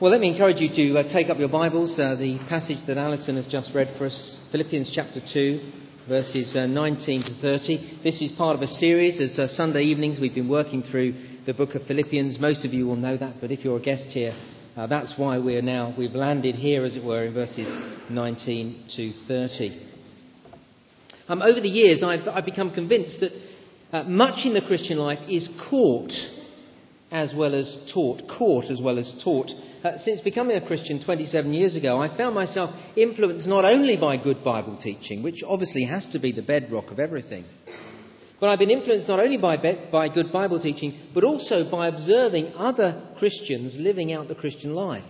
Well, let me encourage you to uh, take up your Bibles. Uh, the passage that Alison has just read for us, Philippians chapter 2, verses uh, 19 to 30. This is part of a series. As uh, Sunday evenings, we've been working through the book of Philippians. Most of you will know that, but if you're a guest here, uh, that's why we're now, we've landed here, as it were, in verses 19 to 30. Um, over the years, I've, I've become convinced that uh, much in the Christian life is caught as well as taught, caught as well as taught. Uh, since becoming a Christian 27 years ago, I found myself influenced not only by good Bible teaching, which obviously has to be the bedrock of everything, but I've been influenced not only by, be- by good Bible teaching, but also by observing other Christians living out the Christian life.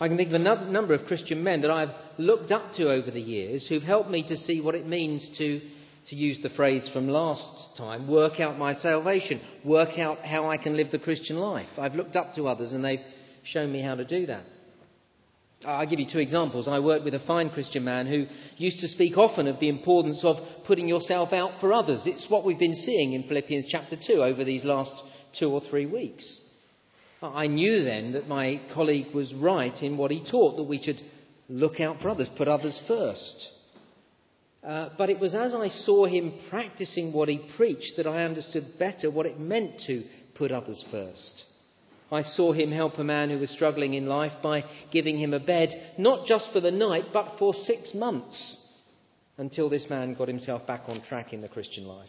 I can think of a number of Christian men that I've looked up to over the years who've helped me to see what it means to to use the phrase from last time, work out my salvation, work out how I can live the Christian life. I've looked up to others and they've shown me how to do that. I'll give you two examples. I worked with a fine Christian man who used to speak often of the importance of putting yourself out for others. It's what we've been seeing in Philippians chapter 2 over these last two or three weeks. I knew then that my colleague was right in what he taught, that we should look out for others, put others first. Uh, but it was as I saw him practicing what he preached that I understood better what it meant to put others first. I saw him help a man who was struggling in life by giving him a bed, not just for the night, but for six months, until this man got himself back on track in the Christian life.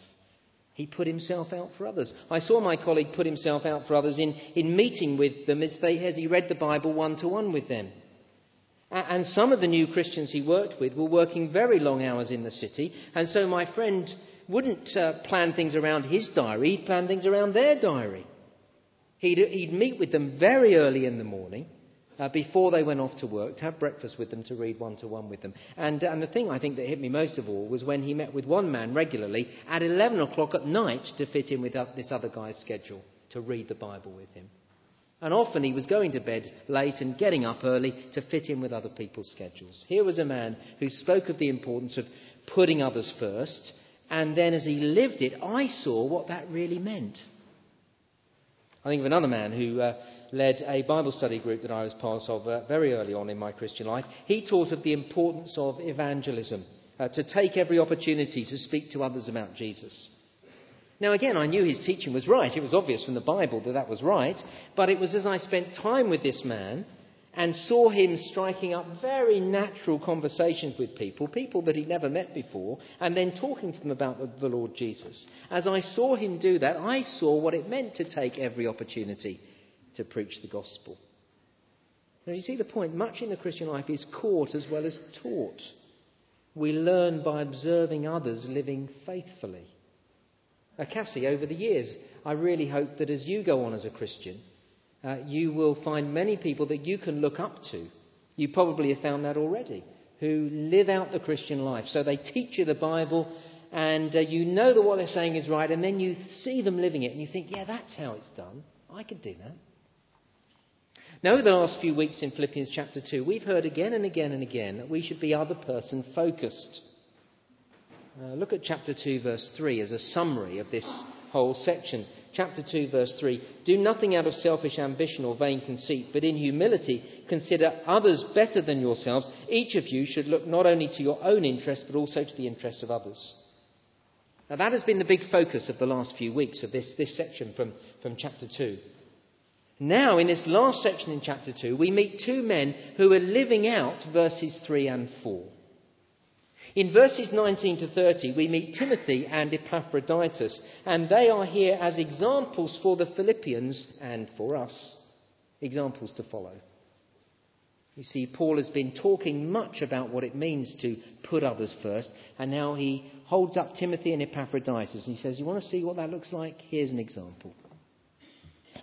He put himself out for others. I saw my colleague put himself out for others in, in meeting with them as, they, as he read the Bible one to one with them. And some of the new Christians he worked with were working very long hours in the city, and so my friend wouldn't uh, plan things around his diary, he'd plan things around their diary. He'd, he'd meet with them very early in the morning uh, before they went off to work to have breakfast with them, to read one to one with them. And, and the thing I think that hit me most of all was when he met with one man regularly at 11 o'clock at night to fit in with this other guy's schedule to read the Bible with him. And often he was going to bed late and getting up early to fit in with other people's schedules. Here was a man who spoke of the importance of putting others first, and then as he lived it, I saw what that really meant. I think of another man who uh, led a Bible study group that I was part of uh, very early on in my Christian life. He taught of the importance of evangelism, uh, to take every opportunity to speak to others about Jesus. Now, again, I knew his teaching was right. It was obvious from the Bible that that was right. But it was as I spent time with this man and saw him striking up very natural conversations with people, people that he'd never met before, and then talking to them about the, the Lord Jesus. As I saw him do that, I saw what it meant to take every opportunity to preach the gospel. Now, you see the point? Much in the Christian life is caught as well as taught. We learn by observing others living faithfully. Uh, Cassie, over the years, I really hope that as you go on as a Christian, uh, you will find many people that you can look up to. You probably have found that already, who live out the Christian life. So they teach you the Bible, and uh, you know that what they're saying is right, and then you see them living it, and you think, yeah, that's how it's done. I could do that. Now, over the last few weeks in Philippians chapter 2, we've heard again and again and again that we should be other person focused. Uh, look at chapter 2, verse 3 as a summary of this whole section. Chapter 2, verse 3 Do nothing out of selfish ambition or vain conceit, but in humility consider others better than yourselves. Each of you should look not only to your own interest, but also to the interest of others. Now, that has been the big focus of the last few weeks of this, this section from, from chapter 2. Now, in this last section in chapter 2, we meet two men who are living out verses 3 and 4. In verses 19 to 30, we meet Timothy and Epaphroditus, and they are here as examples for the Philippians and for us. Examples to follow. You see, Paul has been talking much about what it means to put others first, and now he holds up Timothy and Epaphroditus and he says, You want to see what that looks like? Here's an example.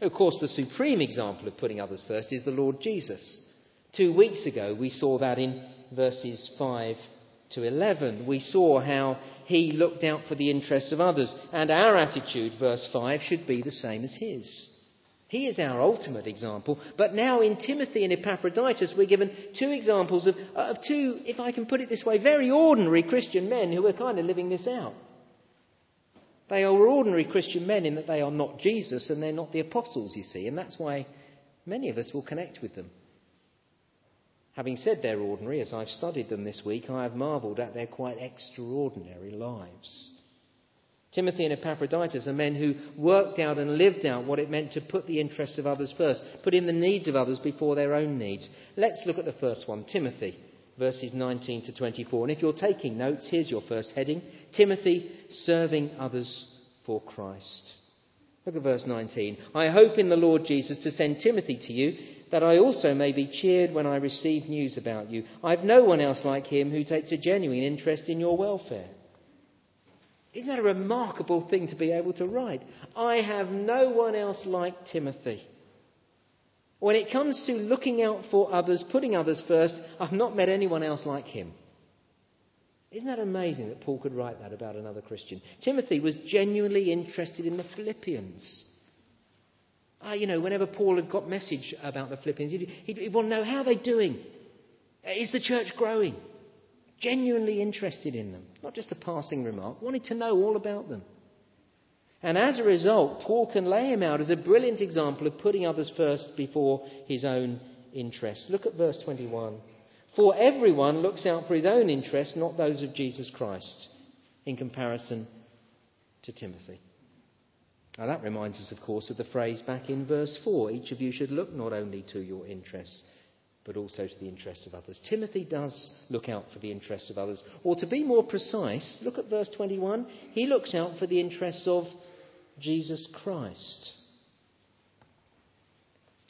Of course, the supreme example of putting others first is the Lord Jesus. Two weeks ago, we saw that in verses 5 to 11, we saw how he looked out for the interests of others. And our attitude, verse 5, should be the same as his. He is our ultimate example. But now in Timothy and Epaphroditus, we're given two examples of, of two, if I can put it this way, very ordinary Christian men who are kind of living this out. They are ordinary Christian men in that they are not Jesus and they're not the apostles, you see. And that's why Many of us will connect with them. Having said they're ordinary, as I've studied them this week, I have marvelled at their quite extraordinary lives. Timothy and Epaphroditus are men who worked out and lived out what it meant to put the interests of others first, put in the needs of others before their own needs. Let's look at the first one, Timothy, verses 19 to 24. And if you're taking notes, here's your first heading Timothy, serving others for Christ. Look at verse 19. I hope in the Lord Jesus to send Timothy to you, that I also may be cheered when I receive news about you. I've no one else like him who takes a genuine interest in your welfare. Isn't that a remarkable thing to be able to write? I have no one else like Timothy. When it comes to looking out for others, putting others first, I've not met anyone else like him. Isn't that amazing that Paul could write that about another Christian? Timothy was genuinely interested in the Philippians. Uh, you know, whenever Paul had got message about the Philippians, he'd, he'd, he'd want to know how they're doing. Is the church growing? genuinely interested in them, not just a passing remark, wanted to know all about them. And as a result, Paul can lay him out as a brilliant example of putting others first before his own interests. Look at verse 21. For everyone looks out for his own interests, not those of Jesus Christ, in comparison to Timothy. Now that reminds us, of course, of the phrase back in verse 4 each of you should look not only to your interests, but also to the interests of others. Timothy does look out for the interests of others. Or to be more precise, look at verse 21. He looks out for the interests of Jesus Christ.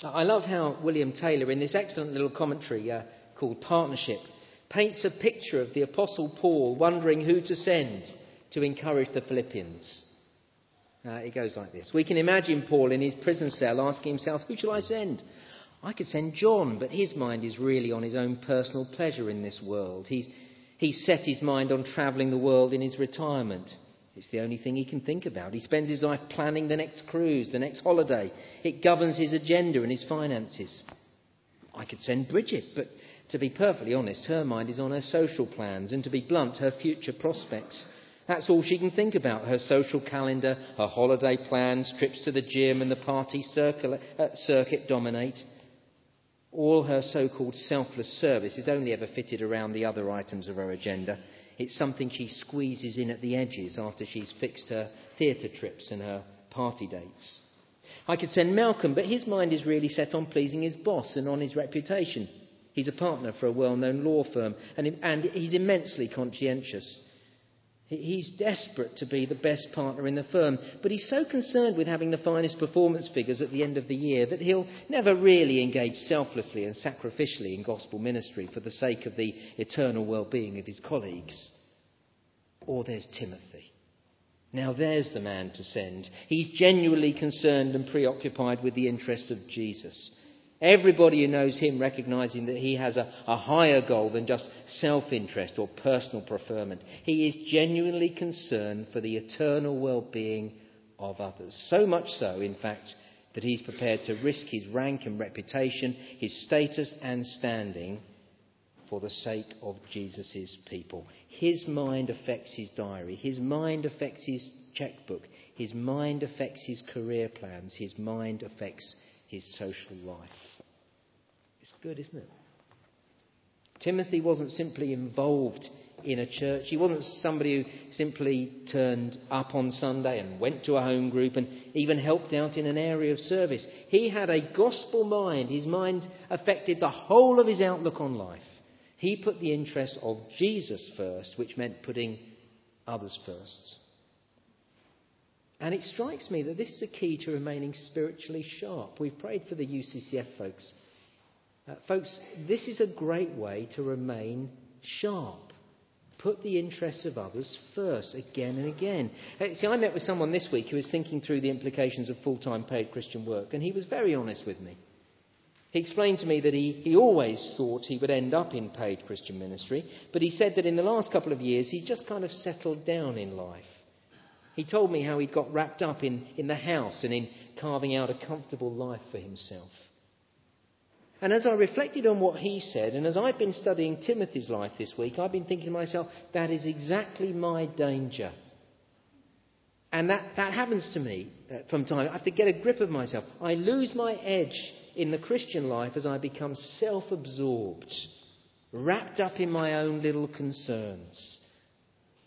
I love how William Taylor, in this excellent little commentary uh, called Partnership, paints a picture of the Apostle Paul wondering who to send to encourage the Philippians. Uh, it goes like this We can imagine Paul in his prison cell asking himself, Who shall I send? I could send John, but his mind is really on his own personal pleasure in this world. He's, he's set his mind on travelling the world in his retirement. It's the only thing he can think about. He spends his life planning the next cruise, the next holiday. It governs his agenda and his finances. I could send Bridget, but to be perfectly honest, her mind is on her social plans and, to be blunt, her future prospects. That's all she can think about her social calendar, her holiday plans, trips to the gym, and the party circuit, uh, circuit dominate. All her so called selfless service is only ever fitted around the other items of her agenda. It's something she squeezes in at the edges after she's fixed her theatre trips and her party dates. I could send Malcolm, but his mind is really set on pleasing his boss and on his reputation. He's a partner for a well known law firm, and, and he's immensely conscientious. He's desperate to be the best partner in the firm, but he's so concerned with having the finest performance figures at the end of the year that he'll never really engage selflessly and sacrificially in gospel ministry for the sake of the eternal well being of his colleagues. Or there's Timothy. Now there's the man to send. He's genuinely concerned and preoccupied with the interests of Jesus. Everybody who knows him recognizing that he has a, a higher goal than just self interest or personal preferment. He is genuinely concerned for the eternal well being of others. So much so, in fact, that he's prepared to risk his rank and reputation, his status and standing for the sake of Jesus' people. His mind affects his diary, his mind affects his checkbook, his mind affects his career plans, his mind affects his social life. It's good, isn't it? Timothy wasn't simply involved in a church. He wasn't somebody who simply turned up on Sunday and went to a home group and even helped out in an area of service. He had a gospel mind. His mind affected the whole of his outlook on life. He put the interests of Jesus first, which meant putting others first. And it strikes me that this is a key to remaining spiritually sharp. We've prayed for the UCCF folks. Uh, folks, this is a great way to remain sharp. Put the interests of others first, again and again. Uh, see, I met with someone this week who was thinking through the implications of full time paid Christian work, and he was very honest with me. He explained to me that he, he always thought he would end up in paid Christian ministry, but he said that in the last couple of years he just kind of settled down in life. He told me how he'd got wrapped up in, in the house and in carving out a comfortable life for himself. And as I reflected on what he said, and as I've been studying Timothy's life this week, I've been thinking to myself, that is exactly my danger. And that, that happens to me uh, from time. I have to get a grip of myself. I lose my edge in the Christian life as I become self absorbed, wrapped up in my own little concerns,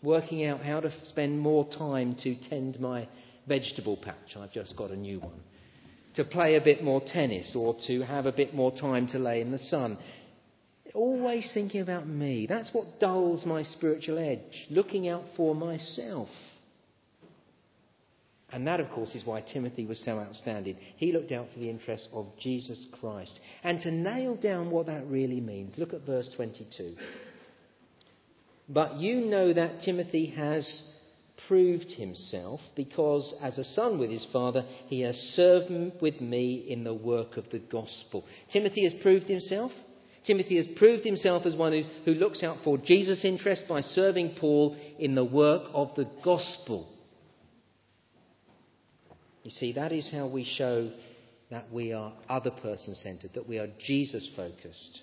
working out how to spend more time to tend my vegetable patch. I've just got a new one. To play a bit more tennis or to have a bit more time to lay in the sun. Always thinking about me. That's what dulls my spiritual edge, looking out for myself. And that, of course, is why Timothy was so outstanding. He looked out for the interests of Jesus Christ. And to nail down what that really means, look at verse 22. But you know that Timothy has proved himself because, as a son with his father, he has served with me in the work of the gospel. Timothy has proved himself. Timothy has proved himself as one who, who looks out for Jesus' interest by serving Paul in the work of the gospel. You see, that is how we show that we are other person centered, that we are Jesus focused.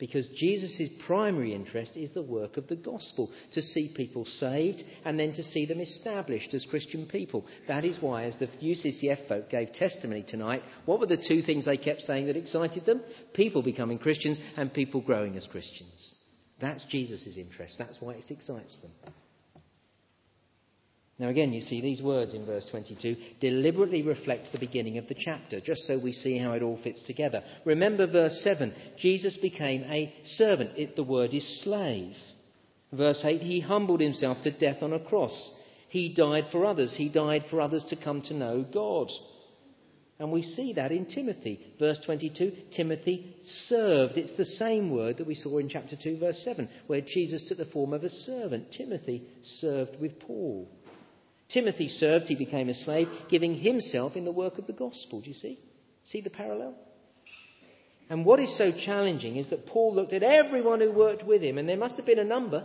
Because Jesus' primary interest is the work of the gospel, to see people saved and then to see them established as Christian people. That is why, as the UCCF folk gave testimony tonight, what were the two things they kept saying that excited them? People becoming Christians and people growing as Christians. That's Jesus' interest. That's why it excites them. Now, again, you see these words in verse 22 deliberately reflect the beginning of the chapter, just so we see how it all fits together. Remember verse 7 Jesus became a servant. It, the word is slave. Verse 8 He humbled himself to death on a cross. He died for others. He died for others to come to know God. And we see that in Timothy. Verse 22 Timothy served. It's the same word that we saw in chapter 2, verse 7, where Jesus took the form of a servant. Timothy served with Paul. Timothy served, he became a slave, giving himself in the work of the gospel. Do you see? See the parallel? And what is so challenging is that Paul looked at everyone who worked with him, and there must have been a number.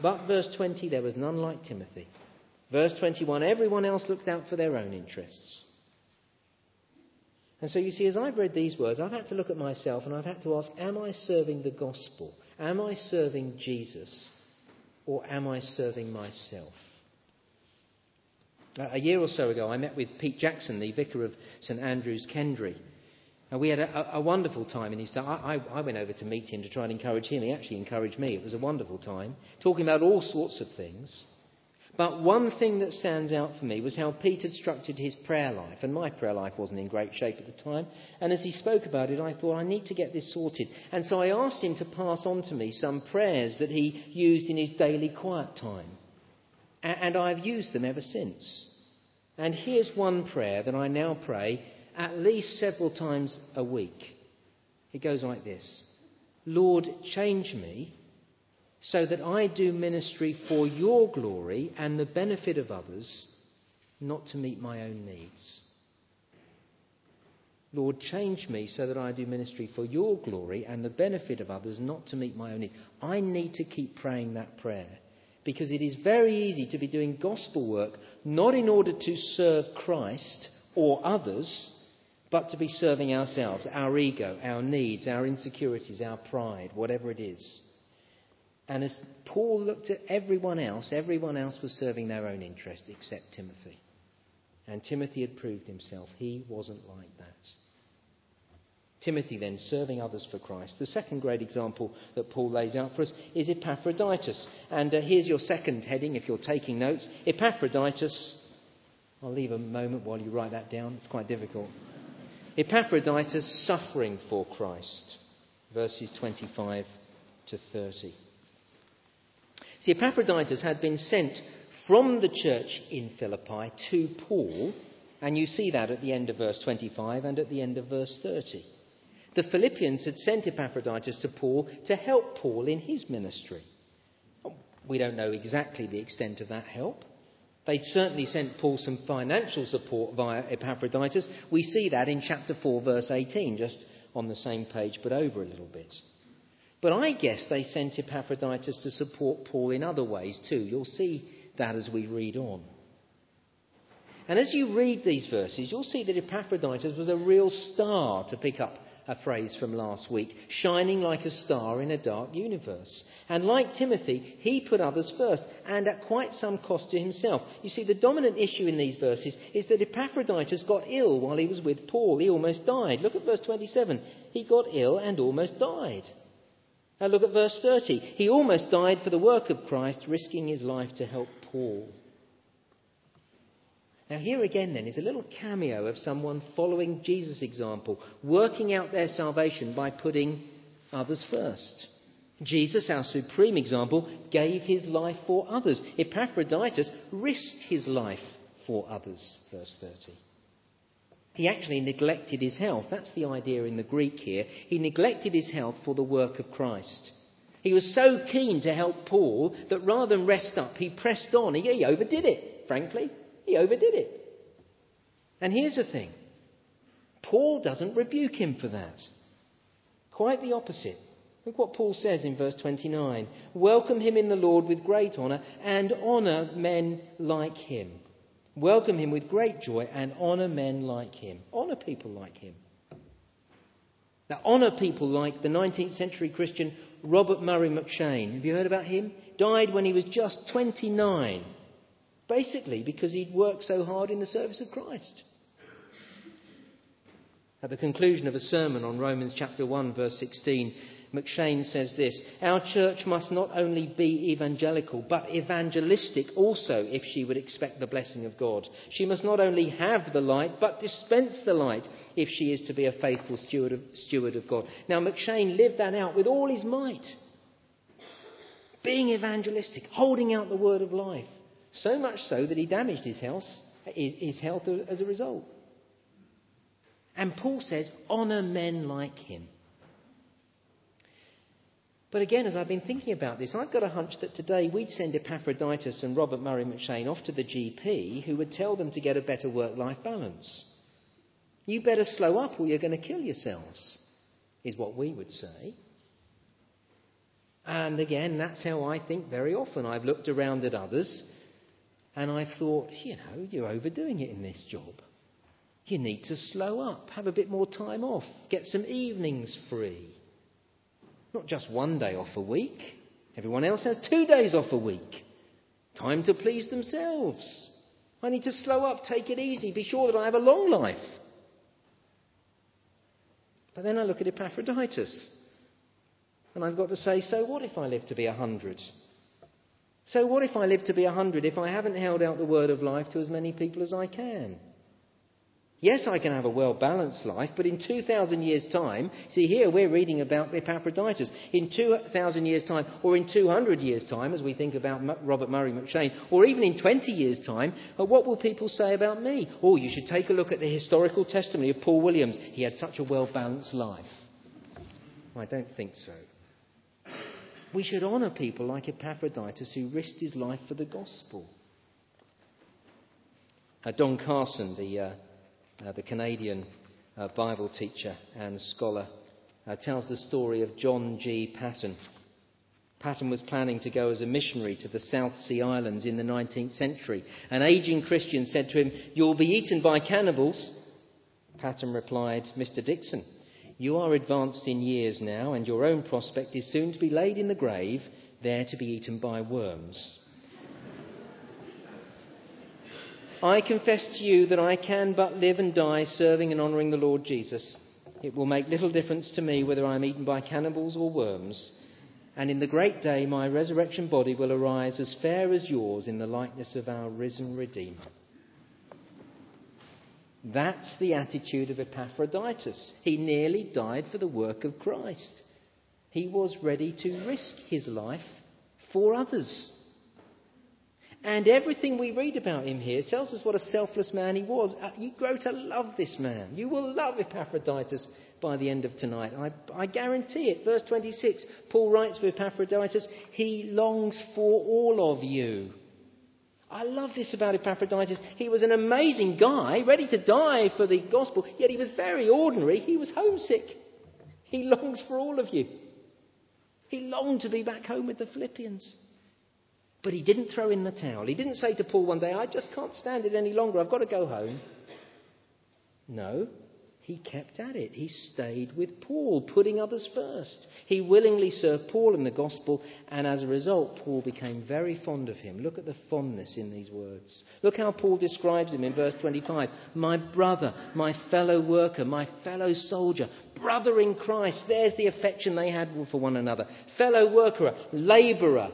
But verse 20, there was none like Timothy. Verse 21, everyone else looked out for their own interests. And so you see, as I've read these words, I've had to look at myself and I've had to ask, am I serving the gospel? Am I serving Jesus? Or am I serving myself? A year or so ago, I met with Pete Jackson, the vicar of St Andrew's, Kendray. And we had a, a wonderful time in his time. I, I, went over to meet him to try and encourage him. He actually encouraged me. It was a wonderful time, talking about all sorts of things. But one thing that stands out for me was how Pete had structured his prayer life. And my prayer life wasn't in great shape at the time. And as he spoke about it, I thought, I need to get this sorted. And so I asked him to pass on to me some prayers that he used in his daily quiet time. And I've used them ever since. And here's one prayer that I now pray at least several times a week. It goes like this Lord, change me so that I do ministry for your glory and the benefit of others, not to meet my own needs. Lord, change me so that I do ministry for your glory and the benefit of others, not to meet my own needs. I need to keep praying that prayer because it is very easy to be doing gospel work not in order to serve Christ or others, but to be serving ourselves, our ego, our needs, our insecurities, our pride, whatever it is. And as Paul looked at everyone else, everyone else was serving their own interest except Timothy. And Timothy had proved himself. He wasn't like that. Timothy, then, serving others for Christ. The second great example that Paul lays out for us is Epaphroditus. And uh, here's your second heading if you're taking notes. Epaphroditus, I'll leave a moment while you write that down, it's quite difficult. Epaphroditus suffering for Christ, verses 25 to 30. See, Epaphroditus had been sent from the church in Philippi to Paul, and you see that at the end of verse 25 and at the end of verse 30. The Philippians had sent Epaphroditus to Paul to help Paul in his ministry. We don't know exactly the extent of that help. They'd certainly sent Paul some financial support via Epaphroditus. We see that in chapter 4, verse 18, just on the same page, but over a little bit. But I guess they sent Epaphroditus to support Paul in other ways too. You'll see that as we read on. And as you read these verses, you'll see that Epaphroditus was a real star to pick up a phrase from last week, shining like a star in a dark universe. And like Timothy, he put others first, and at quite some cost to himself. You see, the dominant issue in these verses is that Epaphroditus got ill while he was with Paul. He almost died. Look at verse 27. He got ill and almost died. Now look at verse 30. He almost died for the work of Christ, risking his life to help Paul. Now, here again, then, is a little cameo of someone following Jesus' example, working out their salvation by putting others first. Jesus, our supreme example, gave his life for others. Epaphroditus risked his life for others, verse 30. He actually neglected his health. That's the idea in the Greek here. He neglected his health for the work of Christ. He was so keen to help Paul that rather than rest up, he pressed on. He, overdid it, frankly. He overdid it. And here's the thing Paul doesn't rebuke him for that. Quite the opposite. Look what Paul says in verse 29 Welcome him in the Lord with great honour and honour men like him. Welcome him with great joy and honour men like him. Honour people like him. Now, honour people like the 19th century Christian Robert Murray M'Cheyne. Have you heard about him? Died when he was just 29. Basically, because he'd worked so hard in the service of Christ. At the conclusion of a sermon on Romans chapter 1, verse 16, M'Cheyne says this Our church must not only be evangelical, but evangelistic also if she would expect the blessing of God. She must not only have the light, but dispense the light if she is to be a faithful steward of, steward of God. Now, M'Cheyne lived that out with all his might. Being evangelistic, holding out the word of life. So much so that he damaged his health, his health as a result. And Paul says, honour men like him. But again, as I've been thinking about this, I've got a hunch that today we'd send Epaphroditus and Robert Murray M'Cheyne off to the GP who would tell them to get a better work life balance. You better slow up or you're going to kill yourselves, is what we would say. And again, that's how I think very often. I've looked around at others and I've thought, you know, you're overdoing it in this job. You need to slow up, have a bit more time off, get some evenings free. Not just one day off a week. Everyone else has two days off a week. Time to please themselves. I need to slow up, take it easy, be sure that I have a long life. But then I look at Epaphroditus, and I've got to say, so what if I live to be a hundred? So what if I live to be a hundred if I haven't held out the word of life to as many people as I can? Yes, I can have a well balanced life, but in 2,000 years' time, see here we're reading about Epaphroditus. In 2,000 years' time, or in 200 years' time, as we think about Robert Murray M'Cheyne, or even in 20 years' time, uh, what will people say about me? Oh, you should take a look at the historical testimony of Paul Williams. He had such a well balanced life. I don't think so. We should honour people like Epaphroditus who risked his life for the gospel. Uh, Don Carson, the uh, uh, the Canadian uh, Bible teacher and scholar, uh, tells the story of John G. Paton. Paton was planning to go as a missionary to the South Sea Islands in the 19th century. An aging Christian said to him, You'll be eaten by cannibals. Paton replied, Mr. Dixon, you are advanced in years now, and your own prospect is soon to be laid in the grave, there to be eaten by worms. I confess to you that I can but live and die serving and honouring the Lord Jesus. It will make little difference to me whether I am eaten by cannibals or worms. And in the great day, my resurrection body will arise as fair as yours in the likeness of our risen Redeemer. That's the attitude of Epaphroditus. He nearly died for the work of Christ. He was ready to risk his life for others. And everything we read about him here tells us what a selfless man he was. Uh, you grow to love this man. You will love Epaphroditus by the end of tonight. I, I guarantee it. Verse 26, Paul writes to Epaphroditus, He longs for all of you. I love this about Epaphroditus. He was an amazing guy, ready to die for the gospel, yet he was very ordinary. He was homesick. He longs for all of you. He longed to be back home with the Philippians. But he didn't throw in the towel. He didn't say to Paul one day, I just can't stand it any longer. I've got to go home. No. He kept at it. He stayed with Paul, putting others first. He willingly served Paul in the gospel, and as a result, Paul became very fond of him. Look at the fondness in these words. Look how Paul describes him in verse 25 My brother, my fellow worker, my fellow soldier, brother in Christ. There's the affection they had for one another. Fellow worker, labourer.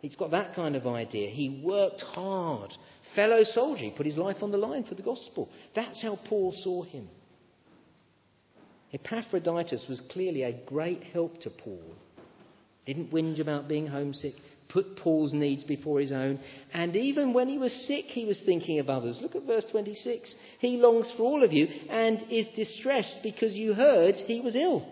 He's got that kind of idea. He worked hard. Fellow soldier, he put his life on the line for the gospel. That's how Paul saw him. Epaphroditus was clearly a great help to Paul. Didn't whinge about being homesick, put Paul's needs before his own, and even when he was sick, he was thinking of others. Look at verse 26. He longs for all of you and is distressed because you heard he was ill.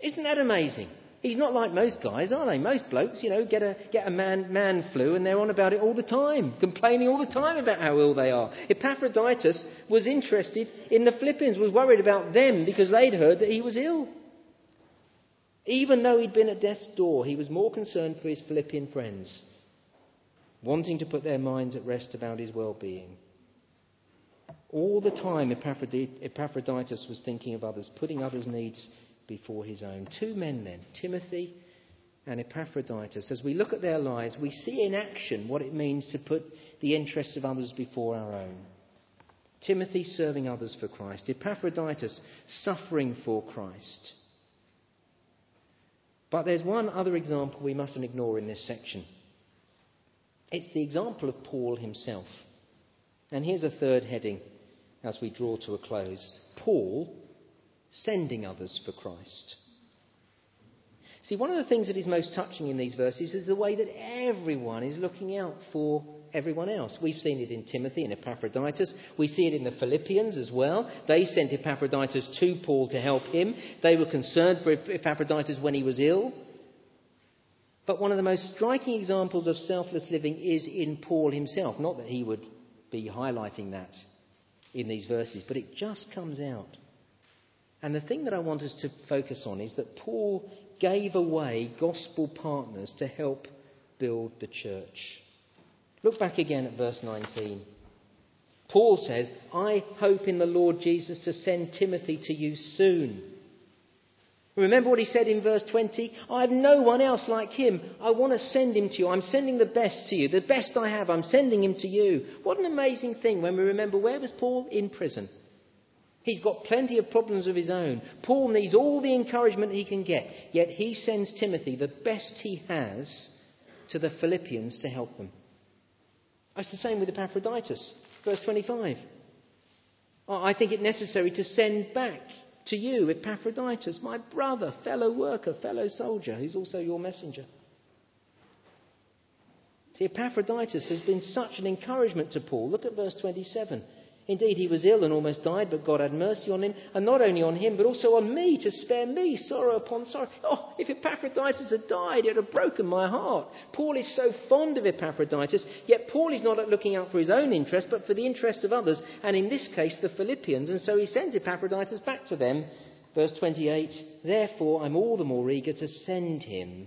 Isn't that amazing? He's not like most guys, are they? Most blokes, you know, get a, get a man, man flu and they're on about it all the time, complaining all the time about how ill they are. Epaphroditus was interested in the Philippians, was worried about them because they'd heard that he was ill. Even though he'd been at death's door, he was more concerned for his Philippian friends, wanting to put their minds at rest about his well being. All the time, Epaphroditus was thinking of others, putting others' needs before his own. Two men then, Timothy and Epaphroditus. As we look at their lives, we see in action what it means to put the interests of others before our own. Timothy serving others for Christ, Epaphroditus suffering for Christ. But there's one other example we mustn't ignore in this section. It's the example of Paul himself. And here's a third heading as we draw to a close. Paul sending others for Christ. See, one of the things that is most touching in these verses is the way that everyone is looking out for everyone else. We've seen it in Timothy and Epaphroditus. We see it in the Philippians as well. They sent Epaphroditus to Paul to help him. They were concerned for Epaphroditus when he was ill. But one of the most striking examples of selfless living is in Paul himself. Not that he would be highlighting that in these verses, but it just comes out. And the thing that I want us to focus on is that Paul gave away gospel partners to help build the church. Look back again at verse 19. Paul says, I hope in the Lord Jesus to send Timothy to you soon. Remember what he said in verse 20? I have no one else like him. I want to send him to you. I'm sending the best to you. The best I have, I'm sending him to you. What an amazing thing when we remember where was Paul? In prison. He's got plenty of problems of his own. Paul needs all the encouragement he can get, yet he sends Timothy, the best he has, to the Philippians to help them. It's the same with Epaphroditus. Verse 25. I think it necessary to send back to you Epaphroditus, my brother, fellow worker, fellow soldier, who's also your messenger. See, Epaphroditus has been such an encouragement to Paul. Look at verse 27. Indeed, he was ill and almost died, but God had mercy on him, and not only on him, but also on me, to spare me sorrow upon sorrow. Oh, if Epaphroditus had died, it would have broken my heart. Paul is so fond of Epaphroditus, yet Paul is not looking out for his own interest, but for the interest of others, and in this case, the Philippians, and so he sends Epaphroditus back to them. Verse 28 Therefore, I'm all the more eager to send him,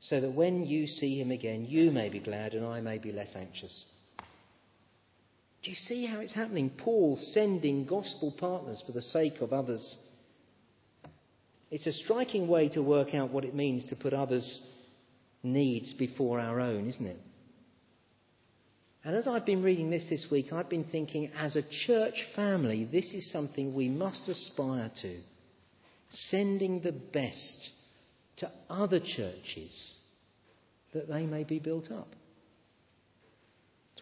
so that when you see him again, you may be glad, and I may be less anxious. Do you see how it's happening? Paul sending gospel partners for the sake of others. It's a striking way to work out what it means to put others' needs before our own, isn't it? And as I've been reading this this week, I've been thinking, as a church family, this is something we must aspire to. Sending the best to other churches that they may be built up.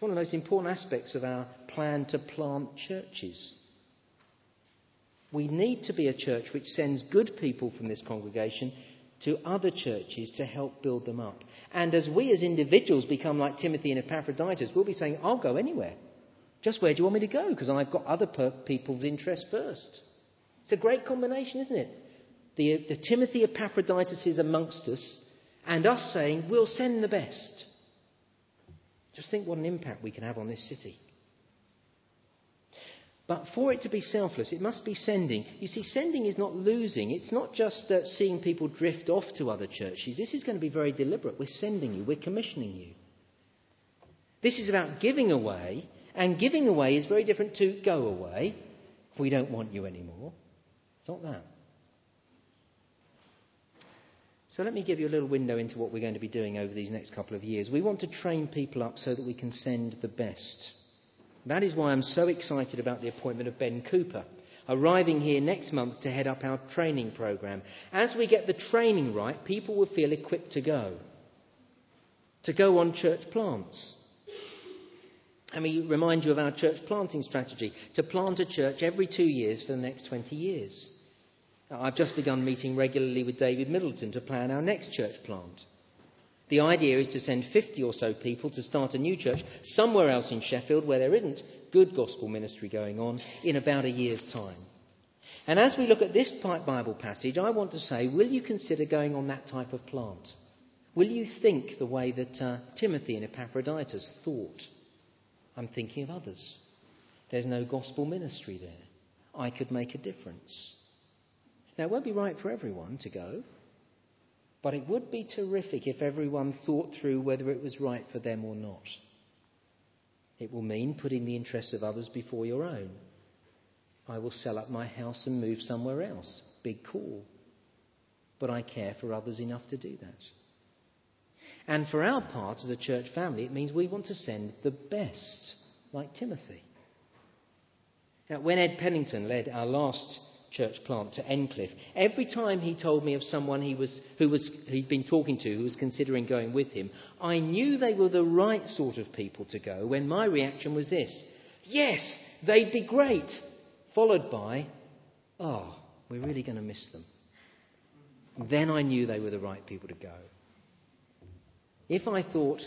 It's one of the most important aspects of our plan to plant churches. We need to be a church which sends good people from this congregation to other churches to help build them up. And as we as individuals become like Timothy and Epaphroditus, we'll be saying, I'll go anywhere. Just where do you want me to go? Because I've got other people's interests first. It's a great combination, isn't it? The, the Timothy Epaphroditus is amongst us, and us saying, we'll send the best. Just think what an impact we can have on this city. But for it to be selfless, it must be sending. You see, sending is not losing. It's not just uh, seeing people drift off to other churches. This is going to be very deliberate. We're sending you, we're commissioning you. This is about giving away, and giving away is very different to go away. If we don't want you anymore. It's not that. So let me give you a little window into what we're going to be doing over these next couple of years. We want to train people up so that we can send the best. That is why I'm so excited about the appointment of Ben Cooper, arriving here next month to head up our training program. As we get the training right, people will feel equipped to go, to go on church plants. Let me remind you of our church planting strategy to plant a church every two years for the next 20 years. I've just begun meeting regularly with David Middleton to plan our next church plant. The idea is to send 50 or so people to start a new church somewhere else in Sheffield where there isn't good gospel ministry going on in about a year's time. And as we look at this Bible passage, I want to say, will you consider going on that type of plant? Will you think the way that uh, Timothy and Epaphroditus thought? I'm thinking of others. There's no gospel ministry there. I could make a difference. Now, it won't be right for everyone to go, but it would be terrific if everyone thought through whether it was right for them or not. It will mean putting the interests of others before your own. I will sell up my house and move somewhere else. Big call. But I care for others enough to do that. And for our part as a church family, it means we want to send the best, like Timothy. Now, when Ed Pennington led our last church plant to Endcliffe, every time he told me of someone he was, who was, he'd been talking to who was considering going with him, I knew they were the right sort of people to go when my reaction was this Yes, they'd be great. Followed by, Oh, we're really going to miss them. Then I knew they were the right people to go. If I thought,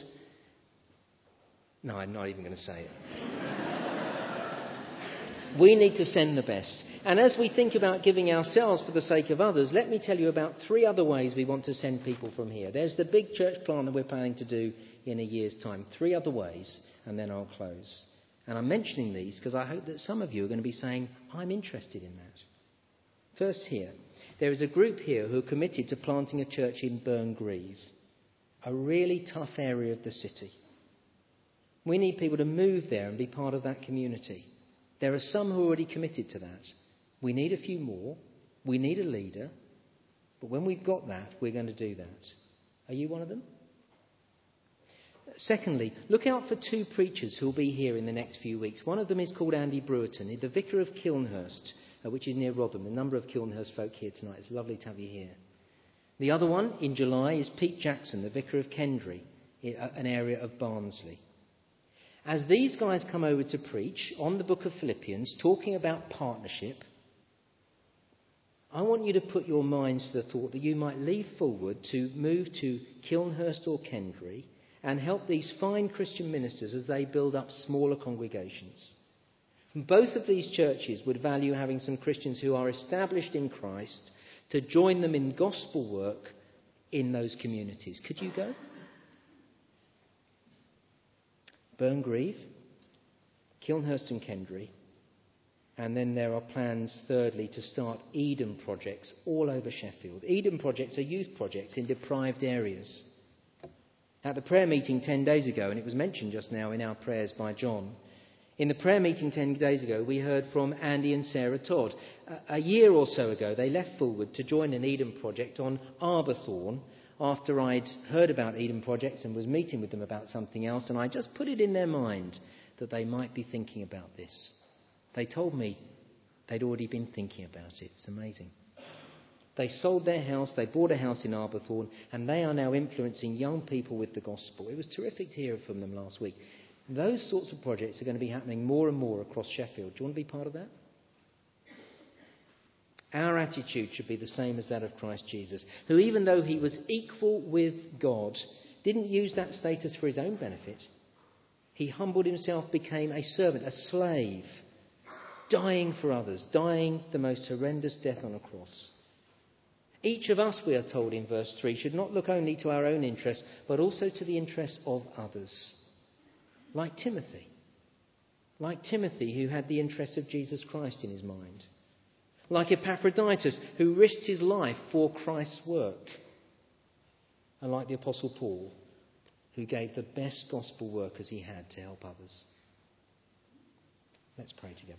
no, I'm not even going to say it. We need to send the best. And as we think about giving ourselves for the sake of others, let me tell you about three other ways we want to send people from here. There's the big church plan that we're planning to do in a year's time. Three other ways, and then I'll close. And I'm mentioning these because I hope that some of you are going to be saying, I'm interested in that. First, here, there is a group here who are committed to planting a church in Burngreave a really tough area of the city. We need people to move there and be part of that community. There are some who are already committed to that. We need a few more. We need a leader. But when we've got that, we're going to do that. Are you one of them? Secondly, look out for two preachers who will be here in the next few weeks. One of them is called Andy Brewerton, the vicar of Kilnhurst, uh, which is near Rotherham. A number of Kilnhurst folk here tonight. It's lovely to have you here. The other one in July is Pete Jackson, the vicar of Kendray, an area of Barnsley. As these guys come over to preach on the book of Philippians, talking about partnership, I want you to put your minds to the thought that you might leave forward to move to Kilnhurst or Kendray and help these fine Christian ministers as they build up smaller congregations. Both of these churches would value having some Christians who are established in Christ to join them in gospel work in those communities. Could you go? Burngreave, Kilnhurst and Kendray. And then there are plans, thirdly, to start Eden projects all over Sheffield. Eden projects are youth projects in deprived areas. At the prayer meeting 10 days ago, and it was mentioned just now in our prayers by John, in the prayer meeting 10 days ago, we heard from Andy and Sarah Todd. A year or so ago, they left Fulwood to join an Eden project on Arbourthorne after I'd heard about Eden projects and was meeting with them about something else, and I just put it in their mind that they might be thinking about this. They told me they'd already been thinking about it. It's amazing. They sold their house, they bought a house in Arbourthorne, and they are now influencing young people with the gospel. It was terrific to hear from them last week. Those sorts of projects are going to be happening more and more across Sheffield. Do you want to be part of that? Our attitude should be the same as that of Christ Jesus, who, even though he was equal with God, didn't use that status for his own benefit. He humbled himself, became a servant, a slave, dying for others, dying the most horrendous death on a cross. Each of us, we are told in verse 3, should not look only to our own interests, but also to the interests of others like Timothy. Like Timothy, who had the interest of Jesus Christ in his mind. Like Epaphroditus, who risked his life for Christ's work. And like the Apostle Paul, who gave the best gospel workers he had to help others. Let's pray together.